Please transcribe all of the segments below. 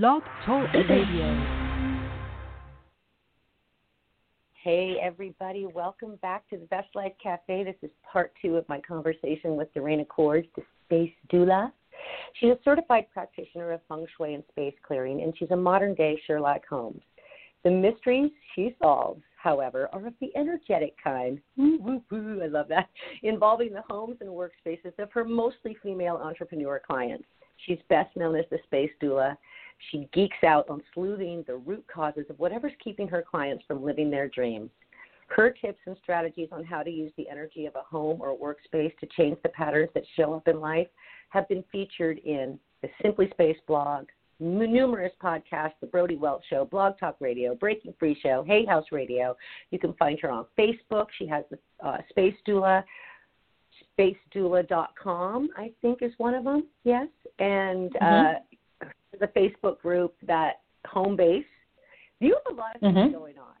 Blog Talk Radio. Hey, everybody, welcome back to the Best Life Cafe. This is part two of my conversation with Dorena Kohrs, the space doula. She's a certified practitioner of feng shui and space clearing, and she's a modern day Sherlock Holmes. The mysteries she solves, however, are of the energetic kind. Woo, woo, woo, I love that. Involving the homes and workspaces of her mostly female entrepreneur clients. She's best known as the space doula she geeks out on sleuthing the root causes of whatever's keeping her clients from living their dreams. Her tips and strategies on how to use the energy of a home or workspace to change the patterns that show up in life have been featured in the Simply Space blog, numerous podcasts, The Brody Welch Show, Blog Talk Radio, Breaking Free Show, Hay House Radio. You can find her on Facebook. She has the uh, Space Doula, spacedoula.com, I think is one of them, yes. And mm-hmm. uh, the Facebook group that home base. You have a lot of things mm-hmm. going on.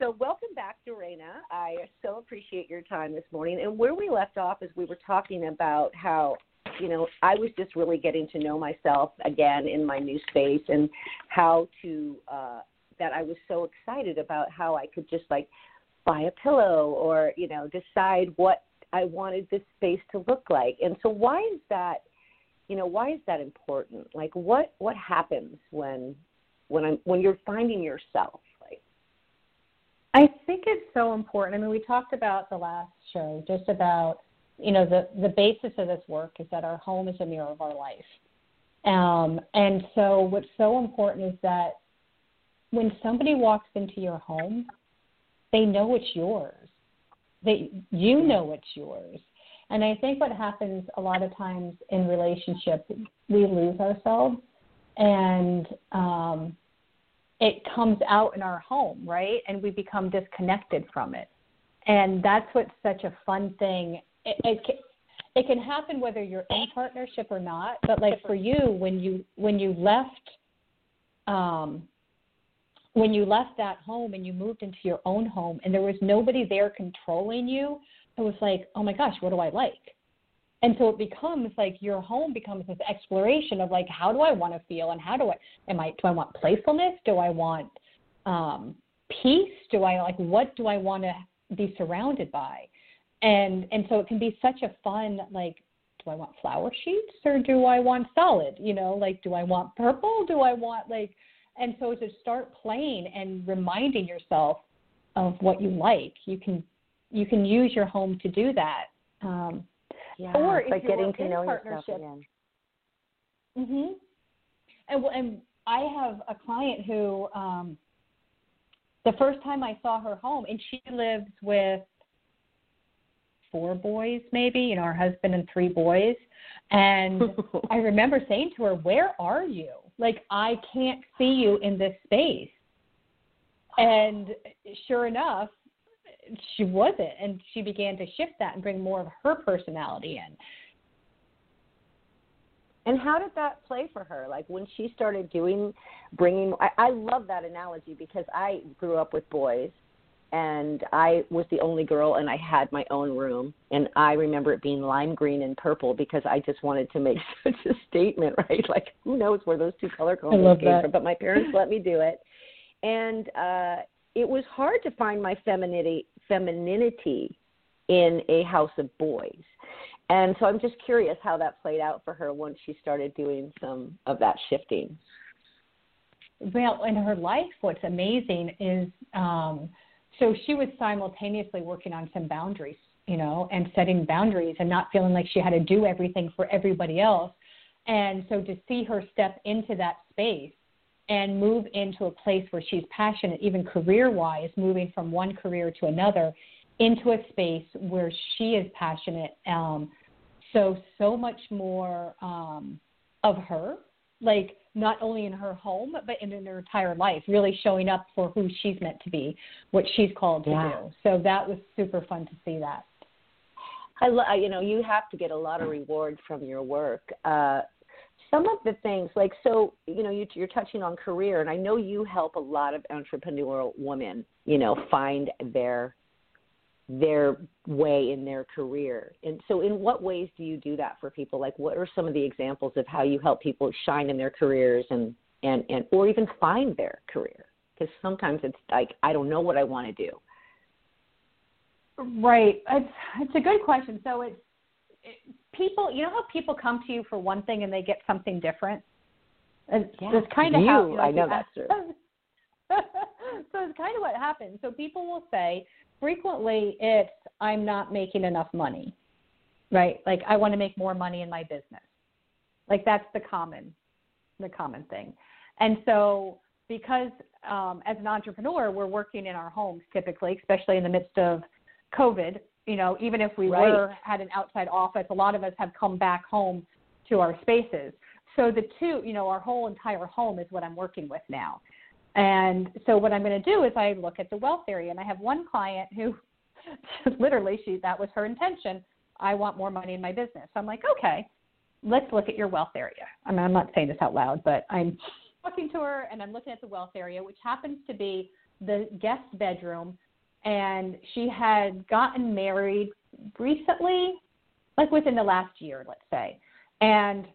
So welcome back, Dorena. I so appreciate your time this morning. And where we left off is we were talking about how, you know, I was just really getting to know myself again in my new space and how to uh that I was so excited about how I could just like buy a pillow or, you know, decide what I wanted this space to look like. And so why is that you know why is that important? Like what what happens when when i'm when you're finding yourself like? I think it's so important. I mean we talked about the last show just about you know the the basis of this work is that our home is a mirror of our life. Um, and so what's so important is that when somebody walks into your home they know it's yours. They you know it's yours and I think what happens a lot of times in relationship, we lose ourselves and um, it comes out in our home, right? And we become disconnected from it. And that's what's such a fun thing. It, it, can, it can happen whether you're in partnership or not. But like for you, when you when you left, um, when you left that home and you moved into your own home, and there was nobody there controlling you, it was like, oh my gosh, what do I like? And so it becomes like your home becomes this exploration of like, how do I want to feel and how do I, am I, do I want playfulness? Do I want um, peace? Do I like, what do I want to be surrounded by? And, and so it can be such a fun, like, do I want flower sheets or do I want solid? You know, like, do I want purple? Do I want like, and so to start playing and reminding yourself of what you like, you can you can use your home to do that. Um, yeah, or if you're getting to know yourself again. Mhm. And and I have a client who um, the first time I saw her home, and she lives with four boys, maybe, you know, her husband and three boys. And I remember saying to her, Where are you? Like, I can't see you in this space. And sure enough, she wasn't and she began to shift that and bring more of her personality in. And how did that play for her? Like when she started doing bringing i, I love that analogy because i grew up with boys and i was the only girl and i had my own room and i remember it being lime green and purple because i just wanted to make such a statement right? Like who knows where those two color combos came that. from but my parents let me do it. And uh it was hard to find my femininity femininity in a house of boys. And so I'm just curious how that played out for her once she started doing some of that shifting. Well, in her life, what's amazing is um, so she was simultaneously working on some boundaries, you know, and setting boundaries and not feeling like she had to do everything for everybody else. And so to see her step into that space and move into a place where she's passionate, even career wise, moving from one career to another into a space where she is passionate. Um, so, so much more um, of her, like not only in her home, but in, in her entire life, really showing up for who she's meant to be, what she's called to yeah. do. So, that was super fun to see that. I lo- you know you have to get a lot of reward from your work. Uh, some of the things like so you know you, you're touching on career and i know you help a lot of entrepreneurial women you know find their their way in their career and so in what ways do you do that for people like what are some of the examples of how you help people shine in their careers and and and or even find their career because sometimes it's like I don't know what I want to do. Right. It's it's a good question. So it's it, people. You know how people come to you for one thing and they get something different. It's, yeah, it's kind of you, how you know, I know that's true. so it's kind of what happens. So people will say frequently it's I'm not making enough money, right? Like I want to make more money in my business. Like that's the common, the common thing. And so because um, as an entrepreneur, we're working in our homes typically, especially in the midst of COVID. You know, even if we right. were had an outside office, a lot of us have come back home to our spaces. So the two, you know, our whole entire home is what I'm working with now. And so what I'm going to do is I look at the wealth area, and I have one client who, literally, she that was her intention. I want more money in my business. So I'm like, okay, let's look at your wealth area. I mean, I'm not saying this out loud, but I'm talking to her and I'm looking at the wealth area, which happens to be the guest bedroom. And she had gotten married recently, like within the last year, let's say. And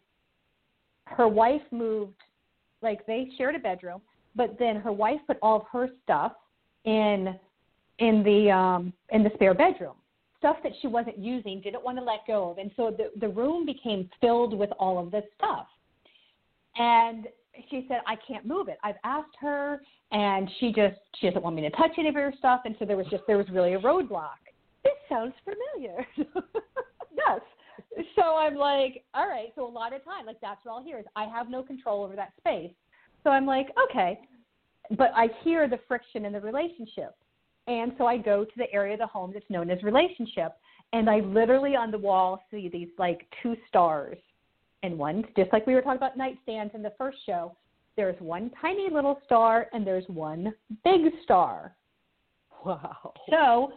her wife moved, like they shared a bedroom, but then her wife put all of her stuff in in the um in the spare bedroom. Stuff that she wasn't using didn't want to let go of. And so the the room became filled with all of this stuff. And she said I can't move it. I've asked her, and she just she doesn't want me to touch any of her stuff, and so there was just there was really a roadblock. This sounds familiar. yes. So I'm like, all right. So a lot of time, like that's what I'll hear is I have no control over that space. So I'm like, okay, but I hear the friction in the relationship, and so I go to the area of the home that's known as relationship, and I literally on the wall see these like two stars and one, just like we were talking about nightstands in the first show, there's one tiny little star and there's one big star. Wow. So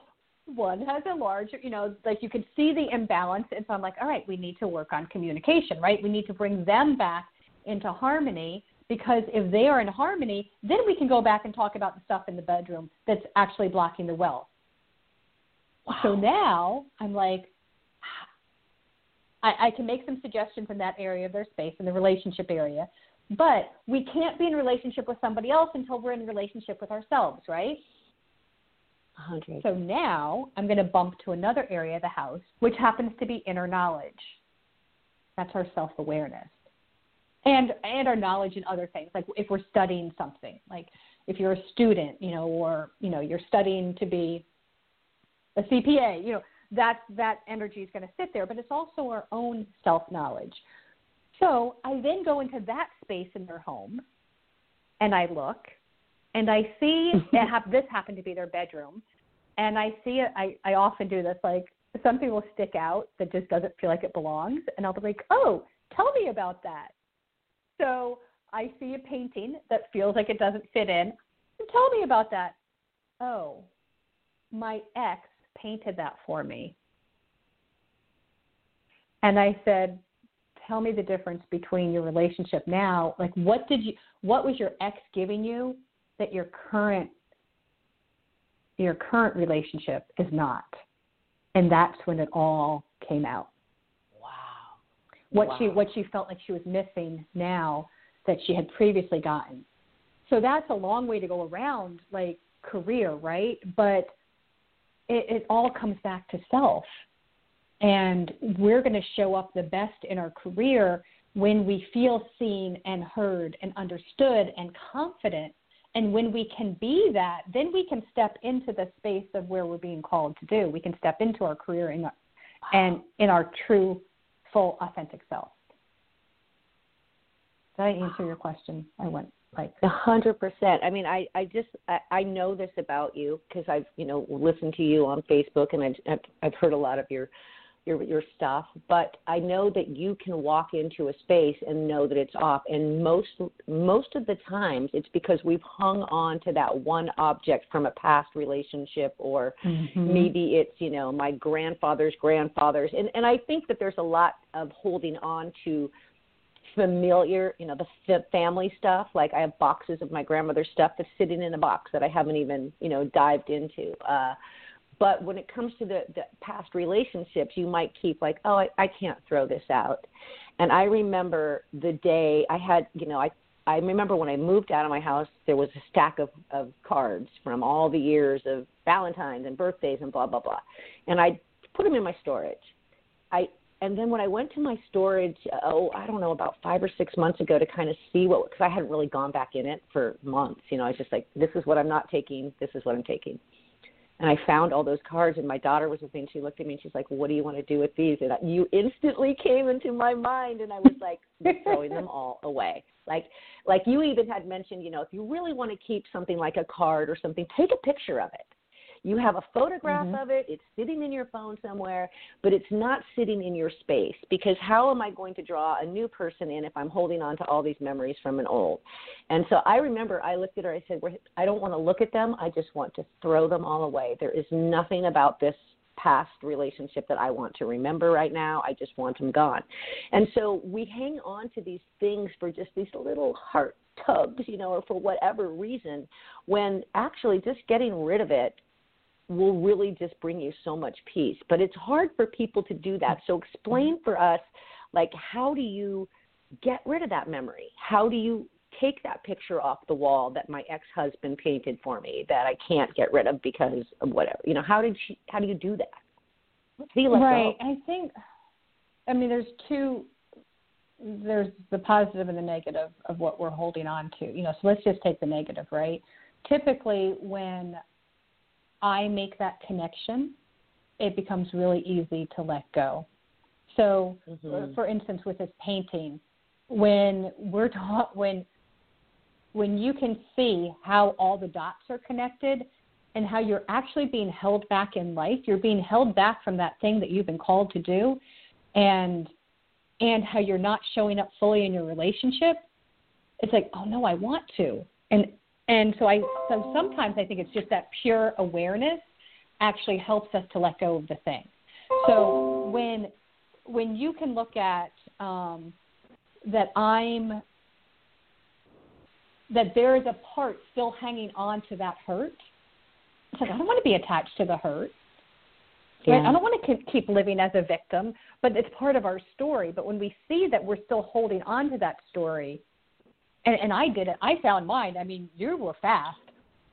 one has a large, you know, like you could see the imbalance. And so I'm like, all right, we need to work on communication, right? We need to bring them back into harmony because if they are in harmony, then we can go back and talk about the stuff in the bedroom that's actually blocking the wealth. Wow. So now I'm like, I, I can make some suggestions in that area of their space, in the relationship area. But we can't be in relationship with somebody else until we're in relationship with ourselves, right? 100. So now I'm going to bump to another area of the house, which happens to be inner knowledge. That's our self awareness. And and our knowledge in other things, like if we're studying something, like if you're a student, you know, or you know, you're studying to be a CPA, you know, that that energy is going to sit there, but it's also our own self knowledge. So I then go into that space in their home, and I look, and I see it have, this happened to be their bedroom, and I see it. I I often do this. Like something will stick out that just doesn't feel like it belongs, and I'll be like, oh, tell me about that. So I see a painting that feels like it doesn't fit in. Tell me about that. Oh, my ex painted that for me. And I said, tell me the difference between your relationship now. Like, what did you, what was your ex giving you that your current, your current relationship is not? And that's when it all came out. Wow. What wow. she, what she felt like she was missing now that she had previously gotten. So that's a long way to go around like career, right? But it, it all comes back to self. And we're going to show up the best in our career when we feel seen and heard and understood and confident. And when we can be that, then we can step into the space of where we're being called to do. We can step into our career in, and in our true, full, authentic self. Did I answer your question? I went like a hundred percent. I mean, I I just I, I know this about you because I've you know listened to you on Facebook and I've I've heard a lot of your your your stuff. But I know that you can walk into a space and know that it's off. And most most of the times it's because we've hung on to that one object from a past relationship, or mm-hmm. maybe it's you know my grandfather's grandfather's. And and I think that there's a lot of holding on to familiar, you know, the, family stuff. Like I have boxes of my grandmother's stuff that's sitting in a box that I haven't even, you know, dived into. Uh, but when it comes to the, the past relationships, you might keep like, oh, I, I can't throw this out. And I remember the day I had, you know, I I remember when I moved out of my house, there was a stack of, of cards from all the years of Valentine's and birthdays and blah blah blah, and I put them in my storage. I and then when I went to my storage, oh, I don't know, about five or six months ago to kind of see what, because I hadn't really gone back in it for months. You know, I was just like, this is what I'm not taking. This is what I'm taking and I found all those cards. And my daughter was with me, and she looked at me and she's like, "What do you want to do with these?" And I, you instantly came into my mind, and I was like, throwing them all away. Like, like you even had mentioned, you know, if you really want to keep something like a card or something, take a picture of it. You have a photograph mm-hmm. of it, it's sitting in your phone somewhere, but it's not sitting in your space because how am I going to draw a new person in if I'm holding on to all these memories from an old? And so I remember I looked at her, I said, I don't want to look at them, I just want to throw them all away. There is nothing about this past relationship that I want to remember right now. I just want them gone. And so we hang on to these things for just these little heart tubs, you know, or for whatever reason, when actually just getting rid of it will really just bring you so much peace. But it's hard for people to do that. So explain for us, like, how do you get rid of that memory? How do you take that picture off the wall that my ex-husband painted for me that I can't get rid of because of whatever? You know, how did she? How do you do that? Right. Go? I think. I mean, there's two. There's the positive and the negative of what we're holding on to. You know, so let's just take the negative, right? Typically, when I make that connection, it becomes really easy to let go. So, mm-hmm. for instance, with this painting, when we're taught when when you can see how all the dots are connected and how you're actually being held back in life, you're being held back from that thing that you've been called to do, and and how you're not showing up fully in your relationship. It's like, oh no, I want to, and and so I so sometimes I think it's just that pure awareness actually helps us to let go of the thing. So when when you can look at um, that I'm that there is a part still hanging on to that hurt. It's like I don't want to be attached to the hurt. Yeah. Right? I don't want to keep living as a victim, but it's part of our story. But when we see that we're still holding on to that story, and, and I did it. I found mine. I mean, you were fast.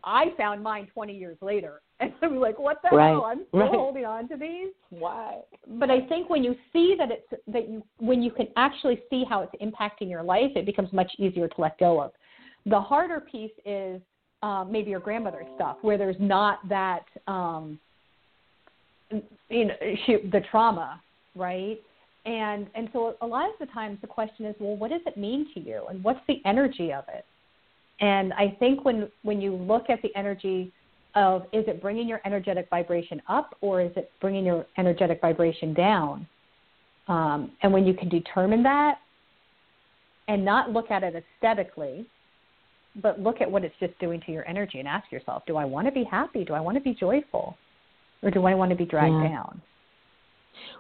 I found mine 20 years later. And I was like, what the right. hell? I'm still right. holding on to these. Why? But I think when you see that it's that you when you can actually see how it's impacting your life, it becomes much easier to let go of. The harder piece is um, maybe your grandmother's stuff, where there's not that um, you know she, the trauma, right? And and so a lot of the times the question is well what does it mean to you? And what's the energy of it? And i think when when you look at the energy of is it bringing your energetic vibration up or is it bringing your energetic vibration down? Um, and when you can determine that and not look at it aesthetically but look at what it's just doing to your energy and ask yourself do i want to be happy? Do i want to be joyful? Or do i want to be dragged yeah. down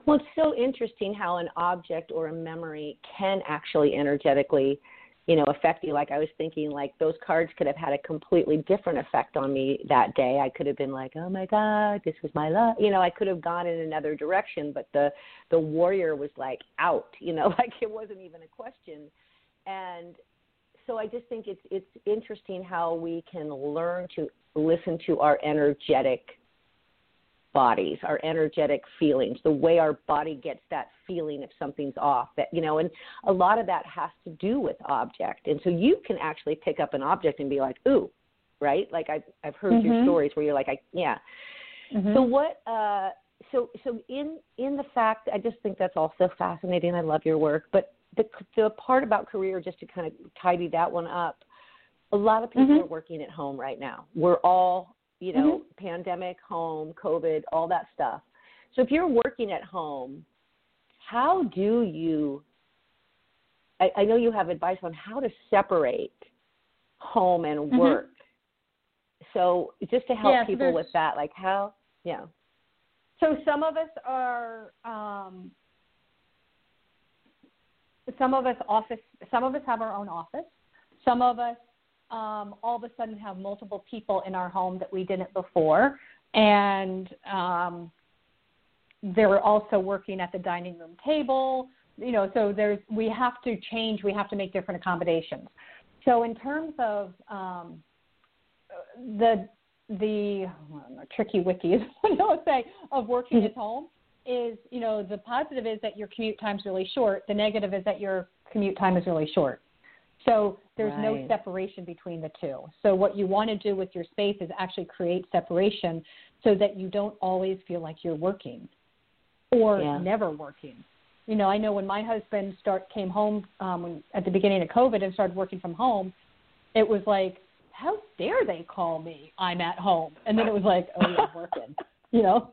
well, it's so interesting how an object or a memory can actually energetically, you know, affect you. Like I was thinking, like those cards could have had a completely different effect on me that day. I could have been like, "Oh my God, this was my love." You know, I could have gone in another direction, but the the warrior was like out. You know, like it wasn't even a question. And so I just think it's it's interesting how we can learn to listen to our energetic bodies, our energetic feelings, the way our body gets that feeling if something's off. That you know, and a lot of that has to do with object. And so you can actually pick up an object and be like, ooh, right? Like I've I've heard mm-hmm. your stories where you're like, I yeah. Mm-hmm. So what? uh so so in in the fact, I just think that's also fascinating. I love your work, but the the part about career, just to kind of tidy that one up. A lot of people mm-hmm. are working at home right now. We're all you know, mm-hmm. pandemic, home, COVID, all that stuff. So if you're working at home, how do you? I, I know you have advice on how to separate home and mm-hmm. work. Mm-hmm. So just to help yeah, people with that, like how, yeah. So some of us are, um, some of us office, some of us have our own office. Some of us um, all of a sudden have multiple people in our home that we didn't before, and um, they're also working at the dining room table. You know, so there's we have to change. We have to make different accommodations. So in terms of um, the the know, tricky wikis, I would say, of working at home is, you know, the positive is that your commute time is really short. The negative is that your commute time is really short. So there's right. no separation between the two. So what you want to do with your space is actually create separation so that you don't always feel like you're working or yeah. never working. You know, I know when my husband start came home um, when, at the beginning of COVID and started working from home, it was like, how dare they call me? I'm at home, and then it was like, oh, you're working. You know,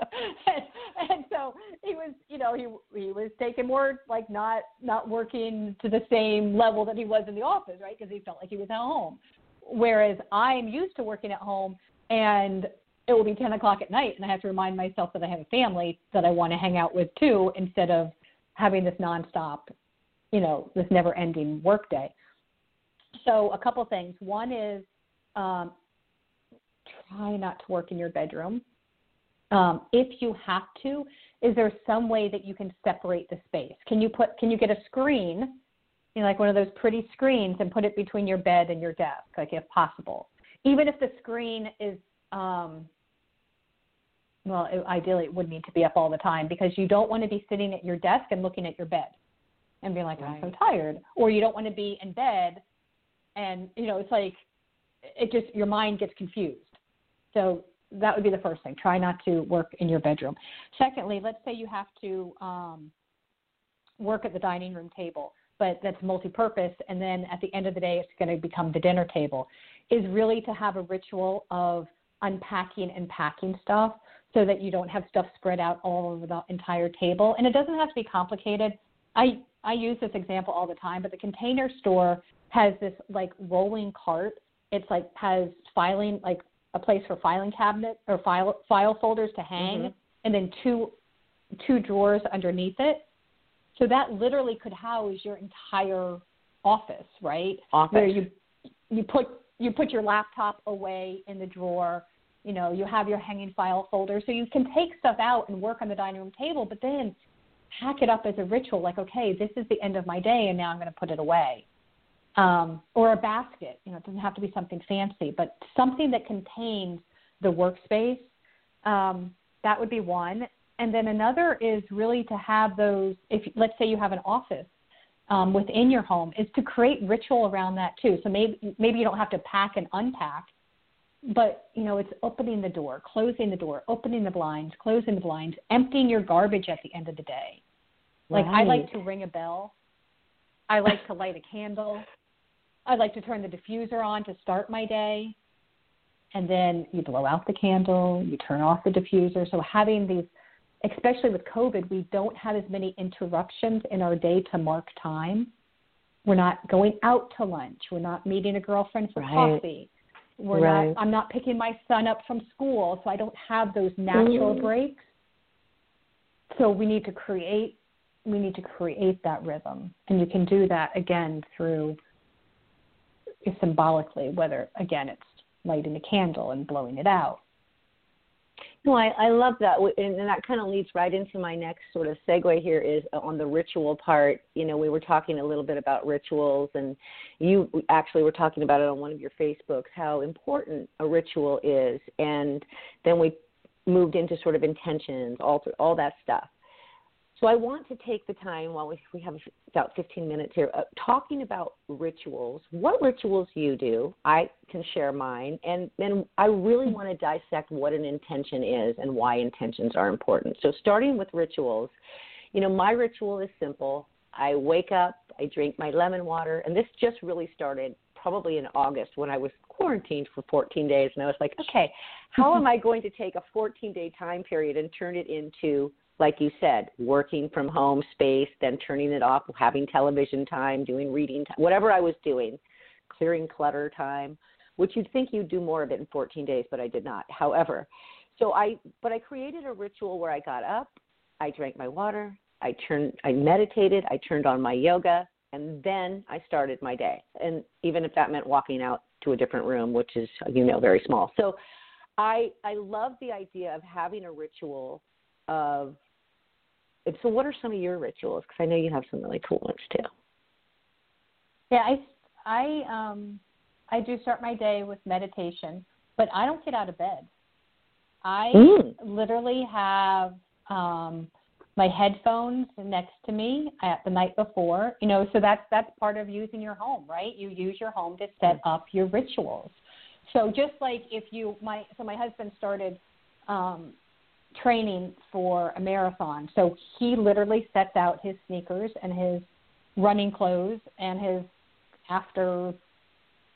and, and so he was, you know, he he was taking more like not not working to the same level that he was in the office, right? Because he felt like he was at home. Whereas I'm used to working at home, and it will be 10 o'clock at night, and I have to remind myself that I have a family that I want to hang out with too, instead of having this nonstop, you know, this never-ending workday. So a couple things. One is um, try not to work in your bedroom. Um, if you have to, is there some way that you can separate the space? Can you put can you get a screen, you know, like one of those pretty screens, and put it between your bed and your desk, like if possible? Even if the screen is um, well, it, ideally it would need to be up all the time because you don't want to be sitting at your desk and looking at your bed and being like, right. I'm so tired, or you don't want to be in bed and you know it's like it just your mind gets confused. So that would be the first thing. Try not to work in your bedroom. Secondly, let's say you have to um, work at the dining room table, but that's multi-purpose, and then at the end of the day, it's going to become the dinner table. Is really to have a ritual of unpacking and packing stuff so that you don't have stuff spread out all over the entire table. And it doesn't have to be complicated. I I use this example all the time, but the container store has this like rolling cart. It's like has filing like a place for filing cabinet or file file folders to hang, mm-hmm. and then two two drawers underneath it. So that literally could house your entire office, right? Office. Where you you put you put your laptop away in the drawer. You know, you have your hanging file folder, so you can take stuff out and work on the dining room table, but then pack it up as a ritual. Like, okay, this is the end of my day, and now I'm going to put it away um, or a basket. You know, it doesn't have to be something fancy, but something that contains the workspace. Um, that would be one. And then another is really to have those. If let's say you have an office um, within your home, is to create ritual around that too. So maybe maybe you don't have to pack and unpack, but you know it's opening the door, closing the door, opening the blinds, closing the blinds, emptying your garbage at the end of the day. Like right. I like to ring a bell. I like to light a candle. I like to turn the diffuser on to start my day. And then you blow out the candle, you turn off the diffuser. So having these, especially with COVID, we don't have as many interruptions in our day to mark time. We're not going out to lunch. We're not meeting a girlfriend for right. coffee. We're right. not I'm not picking my son up from school, so I don't have those natural mm-hmm. breaks. So we need to create we need to create that rhythm. And you can do that again through symbolically, whether again it's lighting a candle and blowing it out. No, I, I love that, and that kind of leads right into my next sort of segue here is uh, on the ritual part. You know, we were talking a little bit about rituals, and you actually were talking about it on one of your Facebooks how important a ritual is, and then we moved into sort of intentions, all all that stuff. So I want to take the time while we, we have about 15 minutes here, uh, talking about rituals. What rituals you do? I can share mine, and then I really want to dissect what an intention is and why intentions are important. So starting with rituals, you know, my ritual is simple. I wake up, I drink my lemon water, and this just really started probably in August when I was quarantined for 14 days, and I was like, okay, how am I going to take a 14 day time period and turn it into like you said, working from home space, then turning it off, having television time, doing reading time, whatever I was doing, clearing clutter time, which you'd think you'd do more of it in 14 days, but I did not. However, so I, but I created a ritual where I got up, I drank my water, I turned, I meditated, I turned on my yoga, and then I started my day. And even if that meant walking out to a different room, which is, you know, very small. So I, I love the idea of having a ritual of so, what are some of your rituals? Because I know you have some really cool ones too. Yeah, I I um I do start my day with meditation, but I don't get out of bed. I Mm. literally have um my headphones next to me at the night before. You know, so that's that's part of using your home, right? You use your home to set up your rituals. So just like if you my so my husband started um training for a marathon. So he literally sets out his sneakers and his running clothes and his after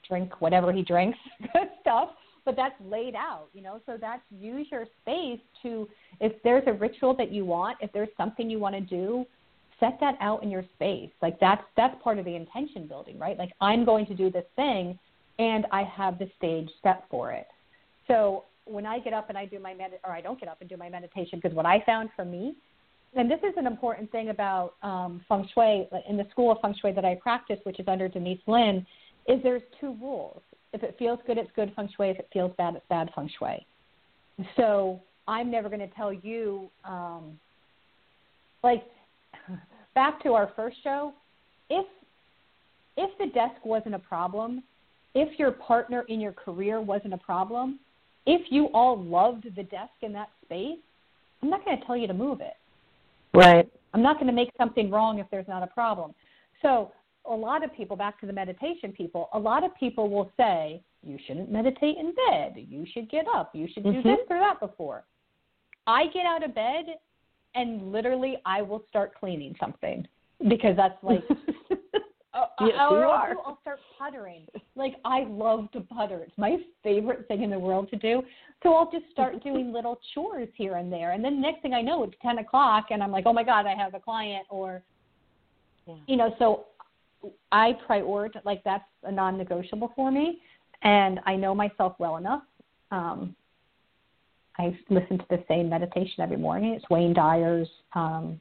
drink whatever he drinks stuff but that's laid out you know? So that's use your space to if there's a ritual that you want if there's something you want to do set that out in your space. Like that's that's part of the intention building right? Like i'm going to do this thing and i have the stage set for it. So when i get up and i do my med or i don't get up and do my meditation because what i found for me and this is an important thing about um, feng shui in the school of feng shui that I practice, which is under Denise Linn, is there's two rules. If it feels good, it's good feng shui. If it feels bad, it's bad feng shui. So I'm never going to tell you, um, like, back to our first show, if if the desk wasn't a problem, if your partner in your career wasn't a problem, if you all loved the desk in that space, I'm not going to tell you to move it. Right. I'm not going to make something wrong if there's not a problem. So, a lot of people, back to the meditation people, a lot of people will say, you shouldn't meditate in bed. You should get up. You should do Mhm. this or that before. I get out of bed and literally I will start cleaning something because that's like You or I'll, are. I'll start puttering. Like I love to putter. It's my favorite thing in the world to do. So I'll just start doing little chores here and there, and then next thing I know, it's ten o'clock, and I'm like, oh my god, I have a client, or Yeah. you know. So I prioritize like that's a non-negotiable for me, and I know myself well enough. Um, I listen to the same meditation every morning. It's Wayne Dyer's um,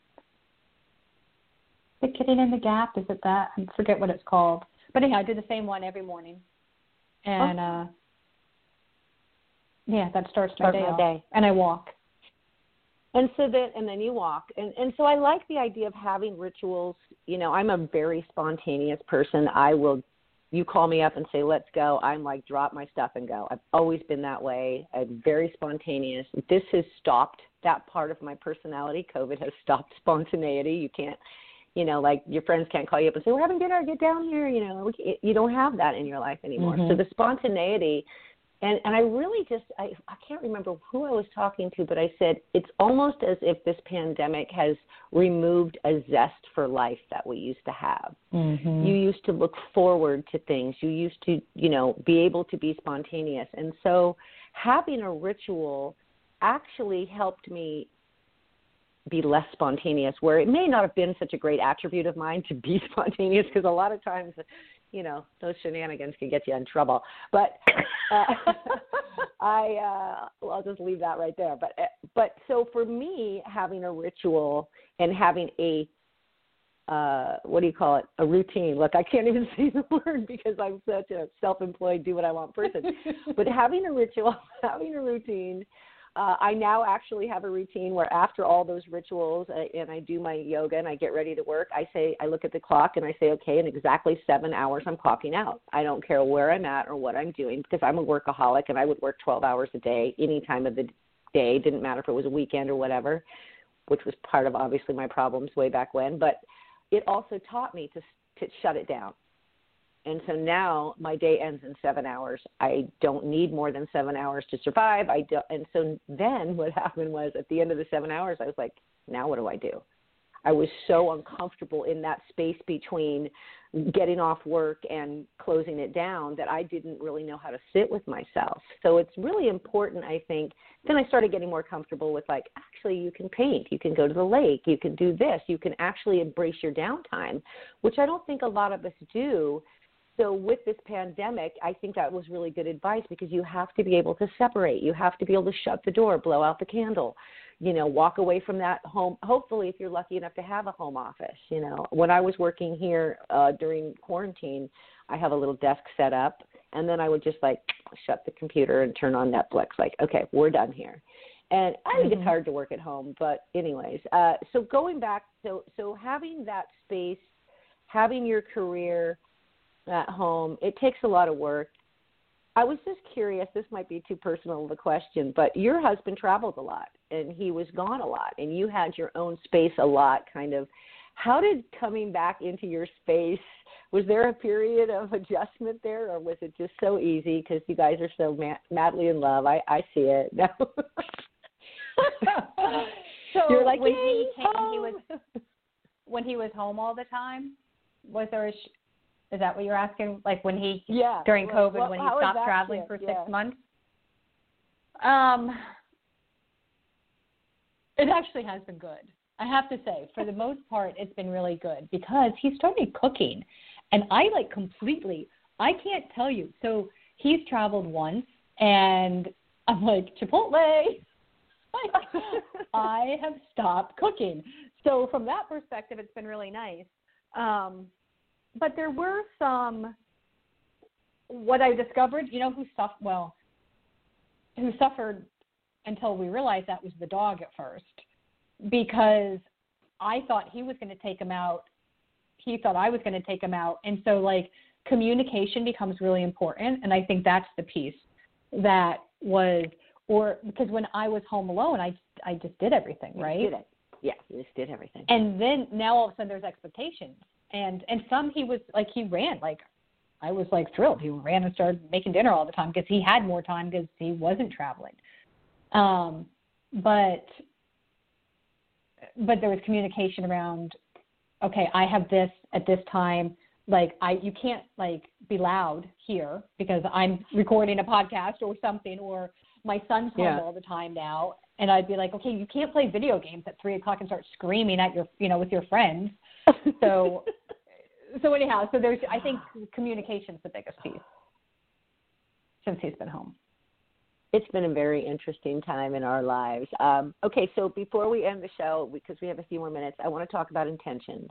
the Getting in the Gap. Is it that? I forget what it's called. But anyhow, I do the same one every morning, and uh, yeah, that starts my Start day my day. And I walk. And so then, and then you walk, and and so I like the idea of having rituals. You know, I'm a very spontaneous person. I will, you call me up and say, "Let's go." I'm like, drop my stuff and go. I've always been that way. I'm very spontaneous. This has stopped that part of my personality. COVID has stopped spontaneity. You can't, you know, like your friends can't call you up and say, "We're having dinner. Get down here." You know, you don't have that in your life anymore. So Mhm. the spontaneity and and I really just I I can't remember who I was talking to, but I said it's almost as if this pandemic has removed a zest for life that we used to have. Mm-hmm. You used to look forward to things. You used to, you know, be able to be spontaneous. And so having a ritual actually helped me be less spontaneous where it may not have been such a great attribute of mine to be spontaneous because a lot of times you know those shenanigans can get you in trouble. But uh, i uh well i'll just leave that right there. But uh, but so for me having a ritual and having a uh what do you call it? A routine. Look i can't even say the word because i'm such a self-employed do what i want person. But having a ritual having a routine uh, I now actually have a routine where after all those rituals uh, and I do my yoga and I get ready to work, I say I look at the clock and I say, okay, in exactly seven hours I'm clocking out. I don't care where I'm at or what I'm doing because I'm a workaholic and I would work 12 hours a day any time of the day. Didn't matter if it was a weekend or whatever, which was part of obviously my problems way back when. But it also taught me to to shut it down. And so now my day ends in seven hours. I don't need more than seven hours to survive. I do, and so then what happened was at the end of the seven hours, I was like, now what do I do? I was so uncomfortable in that space between getting off work and closing it down that I didn't really know how to sit with myself. So it's really important, I think. Then I started getting more comfortable with like, actually, you can paint, you can go to the lake, you can do this, you can actually embrace your downtime, which I don't think a lot of us do so with this pandemic, I think that was really good advice because you have to be able to separate. You have to be able to shut the door, blow out the candle, you know, walk away from that home. Hopefully, if you're lucky enough to have a home office, you know, when I was working here uh, during quarantine, I have a little desk set up, and then I would just like shut the computer and turn on Netflix. Like, okay, we're done here. And I think it's hard to work at home, but anyways, uh, so going back, so so having that space, having your career at home. It takes a lot of work. I was just curious, this might be too personal of a question, but your husband traveled a lot and he was gone a lot and you had your own space a lot kind of how did coming back into your space was there a period of adjustment there or was it just so easy because you guys are so ma- madly in love i i see it no so You're like, when he came, he was when he was home all the time. Was there a? Is that what you're asking? Like when he yeah during Well, COVID well, when he stopped traveling for six Yeah. months? Um, it actually has been good. I have to say, for the most part, it's been really good because he started cooking, and I like completely. I can't tell you. So he's traveled once, and I'm like Chipotle. I have stopped cooking. So from that perspective, it's been really nice. Um, but there were some. What I discovered, you know, who suffered well, who suffered until we realized that was the dog at first, because I thought he was going to take him out. He thought I was going to take him out, and so like communication becomes really important, and I think that's the piece that was or because when I was home alone, I I just did everything, You right? did it yeah you just did everything And then now all of a sudden there's expectations, and and some he was like he ran like I was like thrilled. He ran and started making dinner all the time because he had more time because he wasn't traveling. Um, but but there was communication around okay i have this at this time like i you can't like be loud here because i'm recording a podcast or something or my son's home Yeah. all the time now and i'd be like okay you can't play video games at three o'clock and start screaming at your you know with your friends so so anyhow so there's i think communication's the biggest piece since he's been home it's been a very interesting time in our lives. Um, okay, so before we end the show, because we have a few more minutes, I want to talk about intentions.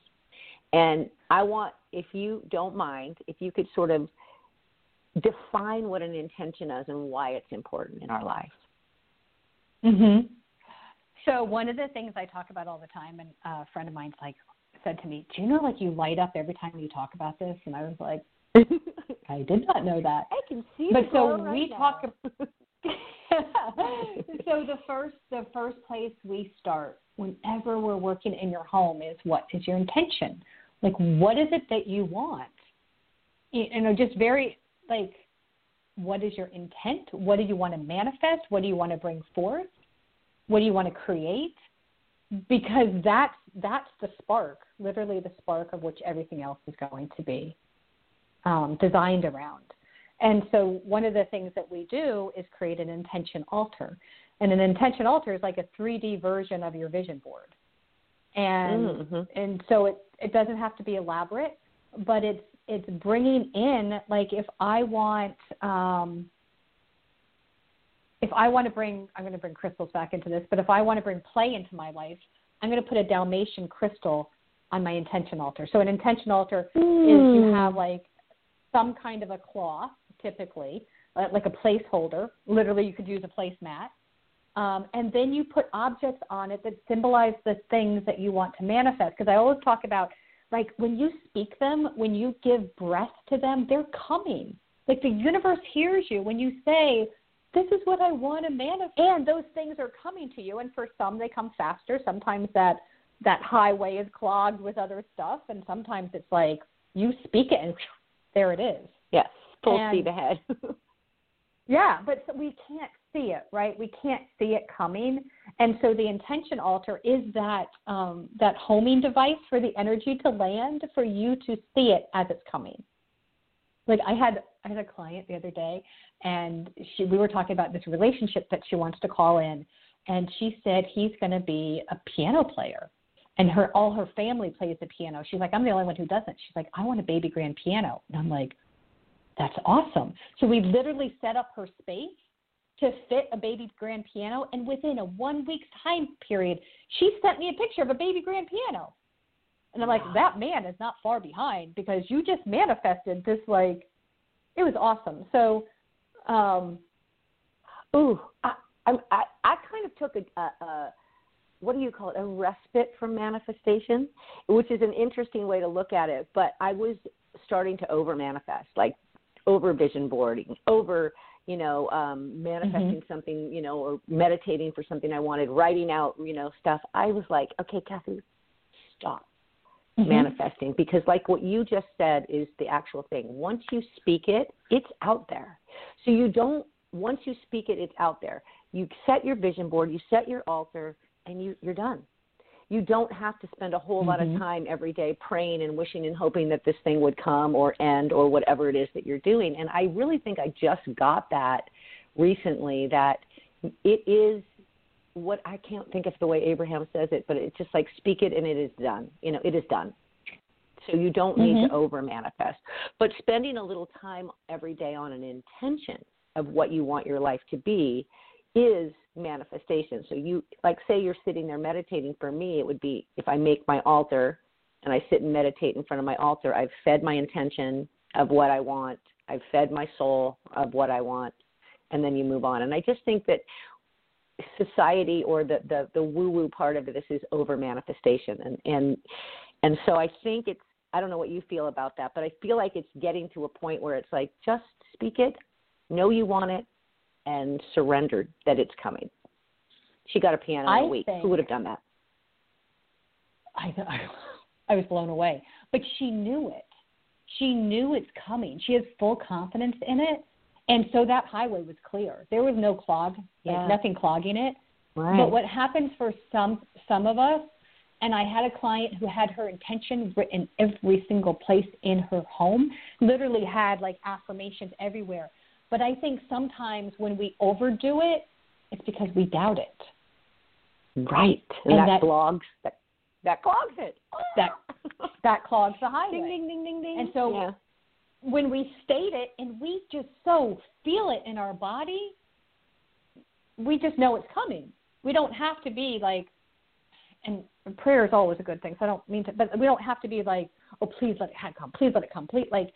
And I want, if you don't mind, if you could sort of define what an intention is and why it's important in our life. Mm-hmm. So one of the things I talk about all the time, and a friend of mine's like said to me, "Do you know like you light up every time you talk about this?" And I was like, "I did not know that." I can see But the so glow we right talk. now. so the first the first place we start whenever we're working in your home is what is your intention? Like what is it that you want? You know, just very like what is your intent? What do you want to manifest? What do you want to bring forth? What do you want to create? Because that's that's the spark, literally the spark of which everything else is going to be um, designed around. And so one of the things that we do is create an intention altar. And an intention altar is like a 3D version of your vision board. And Mhm. and so it it doesn't have to be elaborate, but it's it's bringing in like if I want um if I want to bring I'm going to bring crystals back into this, but if I want to bring play into my life, I'm going to put a Dalmatian crystal on my intention altar. So an intention altar is you have like some kind of a cloth, typically, uh, like a placeholder. Literally, you could use a placemat. Um, and then you put objects on it that symbolize the things that you want to manifest. Because I always talk about, like, when you speak them, when you give breath to them, they're coming. Like, the universe hears you when you say, This is what I want to manifest. And those things are coming to you. And for some, they come faster. Sometimes that, that highway is clogged with other stuff. And sometimes it's like, you speak it and there it is. Yes, full And- speed ahead. Yeah, but so we can't see it, right? We can't see it coming, and so the intention altar is that um, that homing device for the energy to land for you to see it as it's coming. Like I had I had a client the other day, and she we were talking about this relationship that she wants to call in, and she said he's going to be a piano player, and her all her family plays the piano. She's like, I'm the only one who doesn't. She's like, I want a baby grand piano, and I'm like, that's awesome. So we literally set up her space to fit a baby grand piano, and within a one week time period, she sent me a picture of a baby grand piano. And I'm like, that man is not far behind because you just manifested this like it was awesome. So um Ooh, I, I, I kind of took a, a, a what do you call it a respite from manifestation which is an interesting way to look at it but i was starting to over manifest like over vision boarding over you know um manifesting mm-hmm. something you know or meditating for something i wanted writing out you know stuff i was like okay Cathy stop mm-hmm. manifesting because like what you just said is the actual thing once you speak it it's out there so you don't once you speak it it's out there you set your vision board you set your altar and you you're done you don't have to spend a whole mm-hmm. lot of mm-hmm. time every day praying and wishing and hoping that this thing would come or end or whatever it is that you're doing and i really think i just got that recently that it is what i can't think of the way abraham says it but it's just like speak it and it is done you know it is done so you don't need mm-hmm. to over manifest but spending a little time every day on an intention of what you want your life to be is manifestation. So you like say you're sitting there meditating for me it would be if I make my altar and I sit and meditate in front of my altar, I've fed my intention of what I want. I've fed my soul of what I want and then you move on. And I just think that society or the the, the woo woo part of this is over manifestation and and and so I think it's I don't know what you feel about that, but I feel like it's getting to a point where it's like just speak it, know you want it, and surrendered that it's coming. She got a piano in a week. Who would have done that? I, I was blown away. But she knew it. She knew it's coming. She has full confidence in it. And so that highway was clear. There was no clog, yeah. like nothing clogging it. Right. But what happens for some some of us, and I had a client who had her intention written every single place in her home, literally had like affirmations everywhere. But I think sometimes when we overdo it, it's because we doubt it. Right. And, and that, that clogs that that clogs it. That that clogs the highway. Ding ding ding ding ding. And so yeah. When we state it and we just so feel it in our body, we just know it's coming. We don't have to be like and prayer is always a good thing. So I don't mean to, but we don't have to be like, oh, please let it come, please let it come, please like,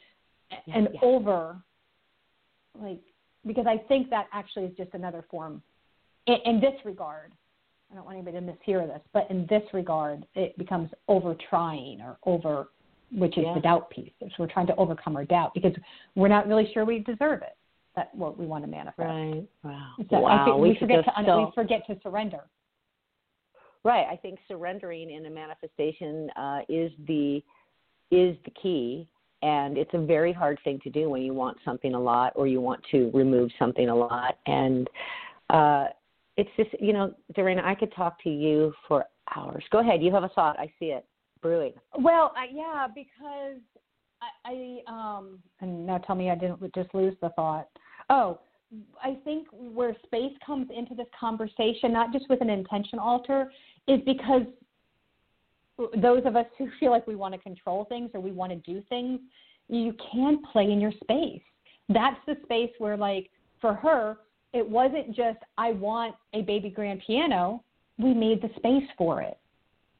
and yeah. over like because I think that actually is just another form in, in this regard. I don't want anybody to mishear this, but in this regard, it becomes over trying or over, which is yeah. the doubt piece. So we're trying to overcome our doubt because we're not really sure we deserve it. That what we want to manifest. Right. Wow. So wow. we, we forget to so... we forget to surrender. Right. I think surrendering in a manifestation uh, is the is the key and it's a very hard thing to do when you want something a lot or you want to remove something a lot and uh it's just you know Dorena, I could talk to you for hours. Go ahead, you have a thought. I see it brewing. Well, yeah, because I, I um and now tell me I didn't just lose the thought. Oh, I think where space comes into this conversation, not just with an intention altar, is because those of us who feel like we want to control things or we want to do things, you can play in your space. That's the space where, like, for her, it wasn't just, I want a baby grand piano. We made the space for it.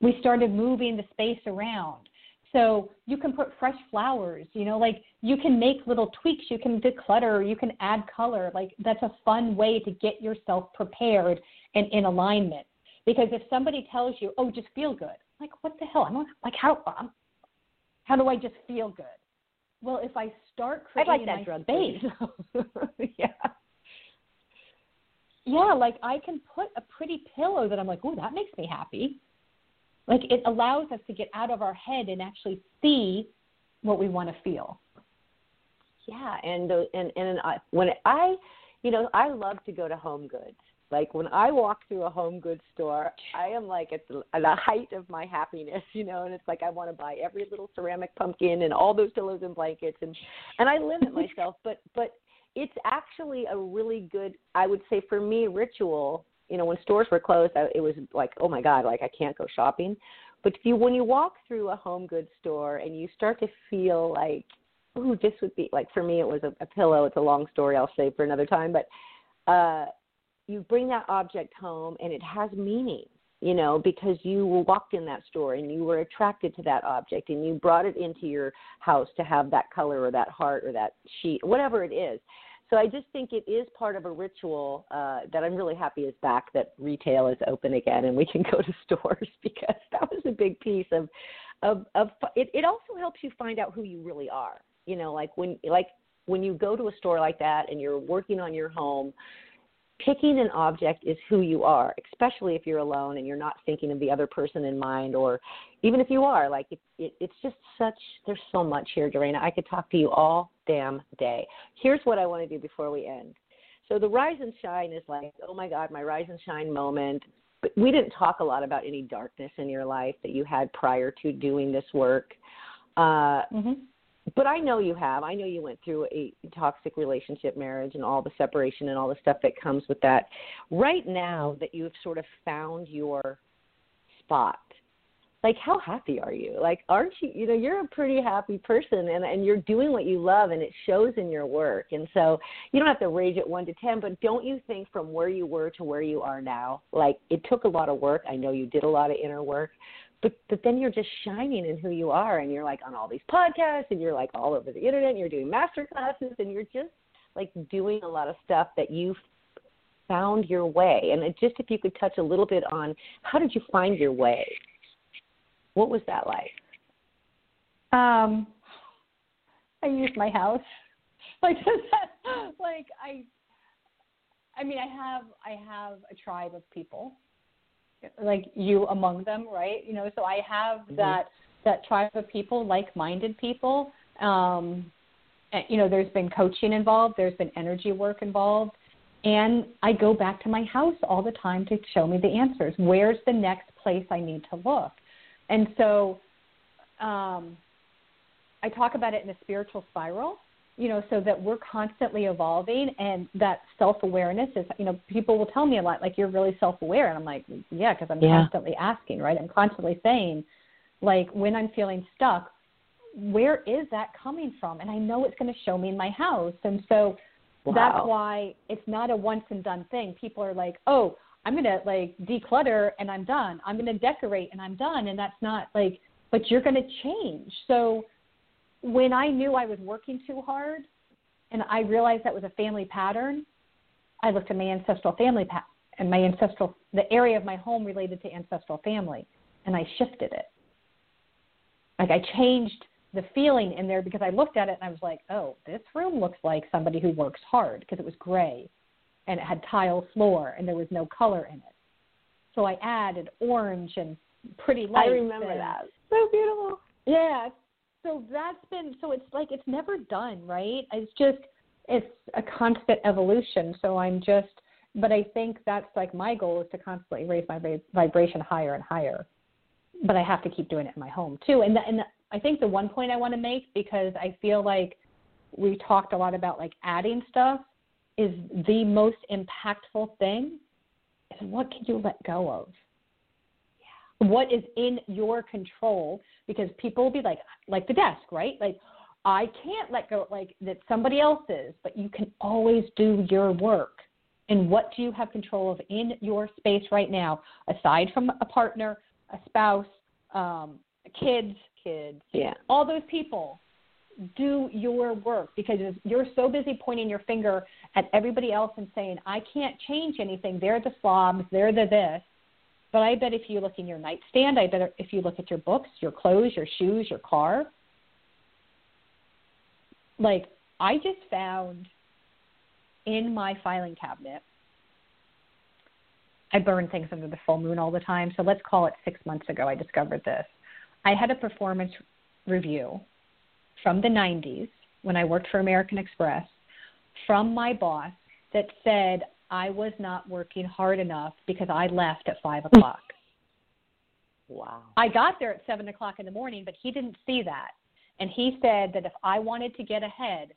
We started moving the space around. So you can put fresh flowers, you know, like you can make little tweaks, you can declutter, you can add color. Like that's a fun way to get yourself prepared and in alignment. Because if somebody tells you, oh, just feel good, like what the hell? I'm like how um, how do I just feel good? Well, if I start creating I like that my drug space, yeah, yeah, like I can put a pretty pillow that I'm like, oh, that makes me happy. Like it allows us to get out of our head and actually see what we want to feel. Yeah, and and and I, uh, when I, you know, I love to go to Home Goods like when I walk through a home goods store, I am like at the, at the height of my happiness, you know, and it's like I want to buy every little ceramic pumpkin and all those pillows and blankets and and I limit myself, but but it's actually a really good, I would say for me, ritual. You know, when stores were closed, I, it was like, oh my god, like I can't go shopping. But if you when you walk through a home goods store and you start to feel like, oh, this would be like for me, it was a, a pillow. It's a long story. I'll save for another time, but. uh you bring that object home and it has meaning you know because you walked in that store and you were attracted to that object and you brought it into your house to have that color or that heart or that sheet whatever it is So I just think it is part of a ritual uh, that I'm really happy is back. That retail is open again and we can go to stores because that was a big piece of of of it. It also helps you find out who you really are. You know, like when like when you go to a store like that and you're working on your home picking an object is who you are, especially if you're alone and you're not thinking of the other person in mind, or even if you are. Like it, it, it's just such. There's so much here, Dorena. I could talk to you all damn day. Here's what I want to do before we end. So the rise and shine is like, oh my God, my rise and shine moment. But we didn't talk a lot about any darkness in your life that you had prior to doing this work. Uh, mm-hmm but I know you have. I know you went through a toxic relationship marriage and all the separation and all the stuff that comes with that. Right now that you've sort of found your spot, like how happy are you? Like aren't you you know, you're a pretty happy person and and you're doing what you love and it shows in your work. And so you don't have to rage it 1 to 10, but don't you think from where you were to where you are now, like it took a lot of work. I know you did a lot of inner work, but but then you're just shining in who you are and you're like on all these podcasts and you're like all over the internet and you're doing master classes and you're just like doing a lot of stuff that you found your way. And just if you could touch a little bit on how did you find your way? What was that like? Um i used my house. Like like i i mean i have i have a tribe of people like you among them, right? You know, so I have mm-hmm. that that tribe of people, like-minded people. Um, and, you know, there's been coaching involved, there's been energy work involved, and I go back to my house all the time to show me the answers. Where's the next place I need to look? And so, um, I talk about it in a spiritual spiral you know, so that we're constantly evolving and that self awareness is, you know, people will tell me a lot, like, you're really self aware. And I'm like, yeah, because I'm yeah. constantly asking, right? I'm constantly saying, like, when I'm feeling stuck, where is that coming from? And I know it's going to show me in my house. And so wow. that's why it's not a once and done thing. People are like, oh, I'm going to like declutter and I'm done. I'm going to decorate and I'm done. And that's not like, but you're going to change. So, when I knew I was working too hard and I realized that was a family pattern, I looked at my ancestral family path and my ancestral the area of my home related to ancestral family and I shifted it. Like I changed the feeling in there because I looked at it and I was like, "Oh, this room looks like somebody who works hard because it was gray and it had tile floor and there was no color in it." So I added orange and pretty lights. I remember and, that. So beautiful. Yeah, so that's been so it's like it's never done, right? It's just it's a constant evolution. So I'm just but I think that's like my goal is to constantly raise my vibration higher and higher. But I have to keep doing it in my home too. And the, and the, I think the one point I want to make because I feel like we talked a lot about like adding stuff is the most impactful thing is what can you let go of? What is in your control because people will be like like the desk right? Like i can't let go like that somebody else's but you can always do your work. And what do you have control of in your space right now aside from a partner a spouse um kids kids yeah. all those people? Do your work because you're so busy pointing your finger at everybody else and saying i can't change anything. They're the slobs. They're the this but I bet if you look in your nightstand, I bet if you look at your books, your clothes, your shoes, your car, like I just found in my filing cabinet, I burn things under the full moon all the time. So let's call it six months ago, I discovered this. I had a performance review from the 90s when I worked for American Express from my boss that said I was not working hard enough because I left at five o'clock. Wow. I got there at seven o'clock in the morning, but he didn't see that. And he said that if I wanted to get ahead,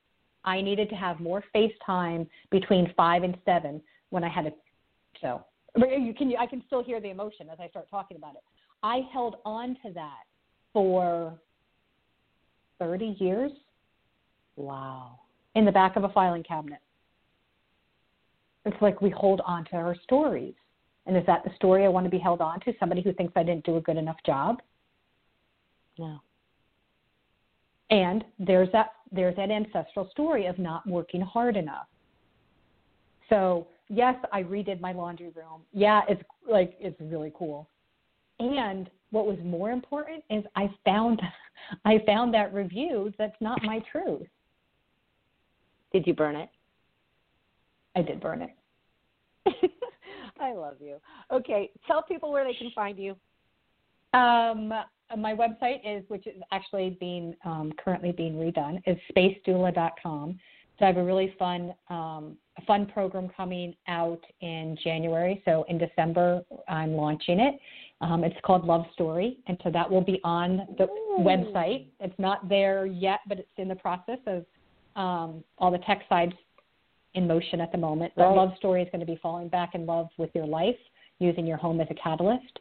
I needed to have more face time between five and seven when I had a so you can I can still hear the emotion as I start talking about it. I held on to that for thirty years. Wow. In the back of a filing cabinet. It's like we hold on to our stories. And is that the story I want to be held on to? Somebody who thinks I didn't do a good enough job? No. And there's that there's that ancestral story of not working hard enough. So yes, I redid my laundry room. Yeah, it's like it's really cool. And what was more important is I found I found that review that's not my truth. Did you burn it? I did burn it. I love you. Okay, tell people where they can find you. Um, my website is, which is actually being um, currently being redone, is spacedoula.com. So I have a really fun um, fun program coming out in January. So in December, I'm launching it. Um, it's called Love Story, and so that will be on the Ooh. website. It's not there yet, but it's in the process of um, all the tech sides in motion at the moment. But right. Love Story is going to be falling back in love with your life, using your home as a catalyst.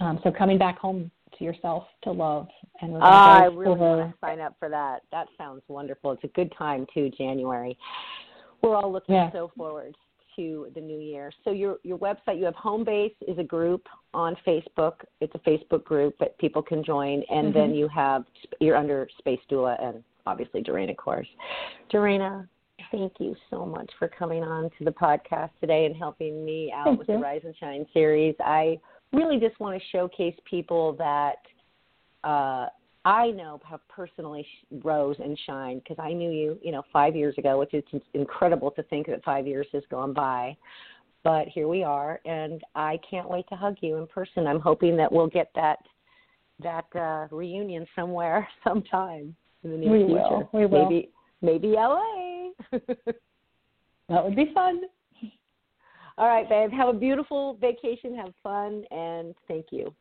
Um, so coming back home to yourself to love and I really over... want to sign up for that. That sounds wonderful. It's a good time too, January. We're all looking yeah. so forward to the new year. So your your website, you have Homebase is a group on Facebook. It's a Facebook group that people can join, and mm-hmm. then you have you're under Space Doula and obviously Dorena Kohrs. Dorena, thank you so much for coming on to the podcast today and helping me out thank with you. the Rise and Shine series. I really just want to showcase people that uh, I know have personally rose and shined because I knew you, you know, five years ago, which is incredible to think that five years has gone by. But here we are, and I can't wait to hug you in person. I'm hoping that we'll get that that uh, reunion somewhere, sometime in the near we future. Will. We will. Maybe maybe LA. that would be fun. All right, babe. Have a beautiful vacation. Have fun, and thank you.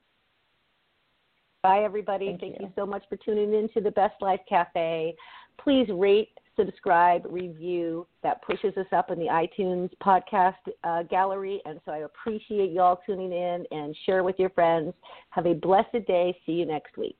Bye, everybody. Thank, thank you. you so much for tuning in to the Best Life Cafe. Please rate, subscribe, review. That pushes us up in the iTunes podcast uh, gallery. And so I appreciate you all tuning in and share with your friends. Have a blessed day. See you next week.